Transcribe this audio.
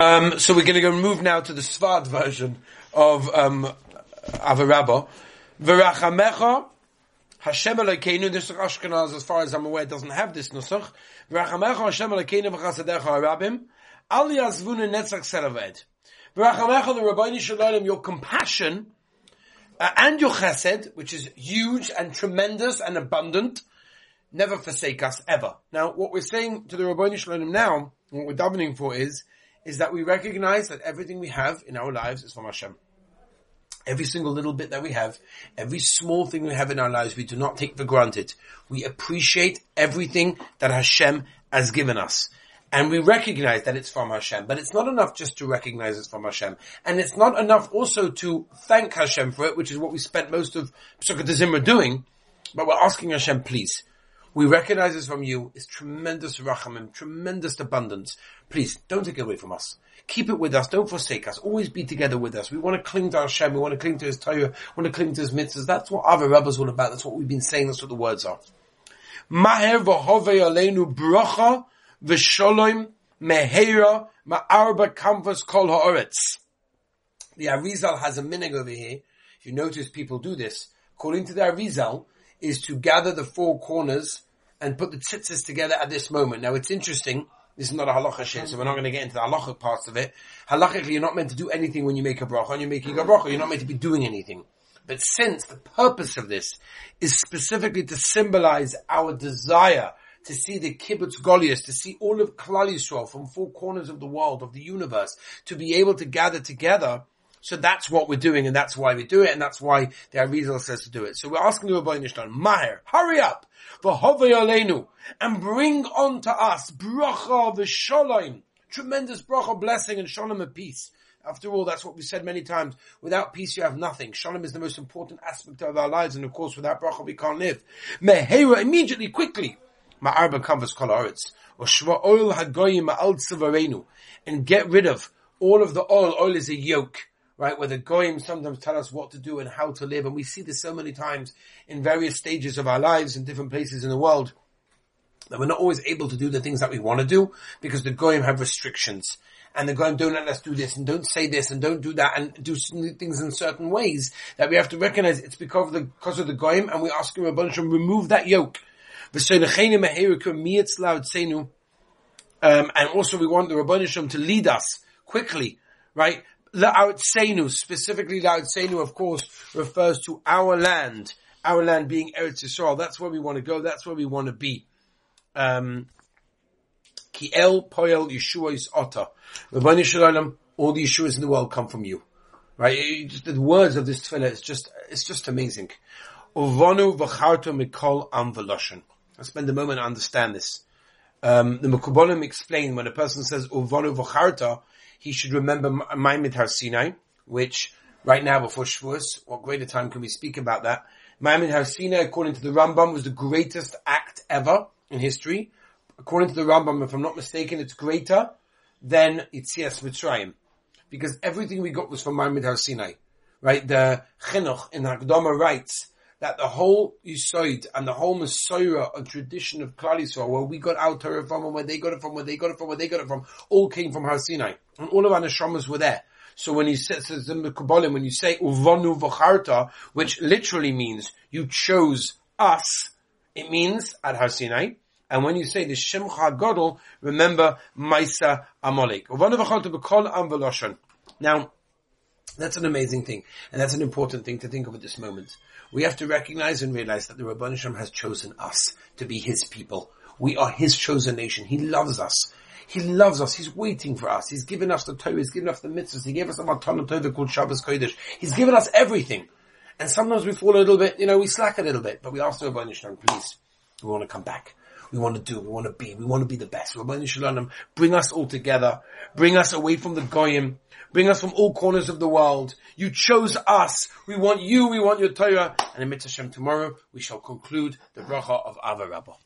Um, so we're going to go move now to the Sfard version of um, Ahava Rabba. V'rachamecha Hashem Elokeinu. This Ashkenaz, as far as I'm aware, doesn't have this nusach. V'rachamecha Hashem Elokeinu v'chasadecha harabim. Al yazvunu netzach seraved. V'rachamecha the Ribono Shel Olam, your compassion uh, and your chesed, which is huge and tremendous and abundant, never forsake us ever. Now, what we're saying to the Ribono Shel Olam now, what we're davening for is is that we recognize that everything we have in our lives is from Hashem. Every single little bit that we have, every small thing we have in our lives, we do not take for granted. We appreciate everything that Hashem has given us. And we recognize that it's from Hashem. But it's not enough just to recognize it's from Hashem. And it's not enough also to thank Hashem for it, which is what we spent most of Pesukei D'Zimra doing. But we're asking Hashem, please, we recognize this from you. It's tremendous rachamim, tremendous abundance. Please, don't take it away from us. Keep it with us. Don't forsake us. Always be together with us. We want to cling to Hashem. We want to cling to His Torah. We want to cling to His mitzvahs. That's what Rabbah is all about. That's what we've been saying. That's what the words are. Maher aleinu bracha meheira ma'arba kanfos kol. The Arizal has a minhag over here. If you notice people do this, according to the Arizal, is to gather the four corners and put the tzitzis together at this moment. Now it's interesting. This is not a halacha shiur, so we're not going to get into the halacha parts of it. Halachically, you're not meant to do anything when you make a bracha. and you're making a bracha, you're not meant to be doing anything. But since the purpose of this is specifically to symbolize our desire to see the kibbutz galuyos, to see all of Klal Yisrael from four corners of the world, of the universe, to be able to gather together, so that's what we're doing, and that's why we do it, and that's why the Arizal says to do it. So we're asking the Ribono Shel Olam, Maher, hurry up, and bring onto us bracha v'shalom, tremendous bracha, blessing, and shalom of peace. After all, that's what we've said many times. Without peace, you have nothing. Shalom is the most important aspect of our lives, and of course, without bracha, we can't live. Mehera, immediately, quickly. Ma'arba kanfos kol haaretz. Or shva oil hagoyim ma'al. And get rid of all of the oil. Oil is a yoke right? Where the goyim sometimes tell us what to do and how to live, and we see this so many times in various stages of our lives in different places in the world that we're not always able to do the things that we want to do because the goyim have restrictions. And the goyim don't let us do this and don't say this and don't do that and do things in certain ways that we have to recognize it's because of the, because of the goyim and we ask him a bunch of remove that yoke. Um, and also we want the Ribono Shel Olam to lead us quickly, right? La'artsenu, specifically La'artsenu, of course, refers to our land. Our land being Eretz Yisrael. That's where we want to go. That's where we want to be. Um, Ki el poel Yeshua is otta. Ribono Shel Olam, all the Yeshuas in the world come from you. Right? The words of this tefillah, it's just, it's just amazing. Uvonu v'charto mikol am. I spend a moment to understand this. Um, the Mekubolim explain when a person says Uvonu v'charta, he should remember Ma'amad Har Sinai, which right now before Shavuos, what greater time can we speak about that? Ma'amad Har Sinai, according to the Rambam, was the greatest act ever in history. According to the Rambam, if I'm not mistaken, it's greater than Yetzias Mitzrayim. Because everything we got was from Ma'amad Har Sinai. Right? The Chinuch in Hakdama writes that the whole Yisoid and the whole Mesorah, and tradition of Klal Yisrael, where we got our Torah from and where they got it from, where they got it from, where they got it from, all came from Har Sinai. And all of our neshamas were there. So when he says in the Kabbalah, when you say uvanu v'charta, which literally means you chose us, it means at Har Sinai. And when you say the Shemcha Godel, remember Maisa Amalek. Uvanu v'charta b'kol am Now, that's an amazing thing. And that's an important thing to think of at this moment. We have to recognize and realize that the Ribono Shel Olam has chosen us to be His people. We are His chosen nation. He loves us. He loves us. He's waiting for us. He's given us the Torah. He's given us the mitzvahs. He gave us a Matan Torah called Shabbos Kodesh. He's given us everything. And sometimes we fall a little bit, you know, we slack a little bit, but we ask the Ribono Shel Olam, please, we want to come back. We want to do, we want to be, we want to be the best. Ribono Shel Olam, bring us all together. Bring us away from the Goyim. Bring us from all corners of the world. You chose us. We want you. We want your Torah. And in Mitzvah tomorrow, we shall conclude the bracha of Ahava Rabbah.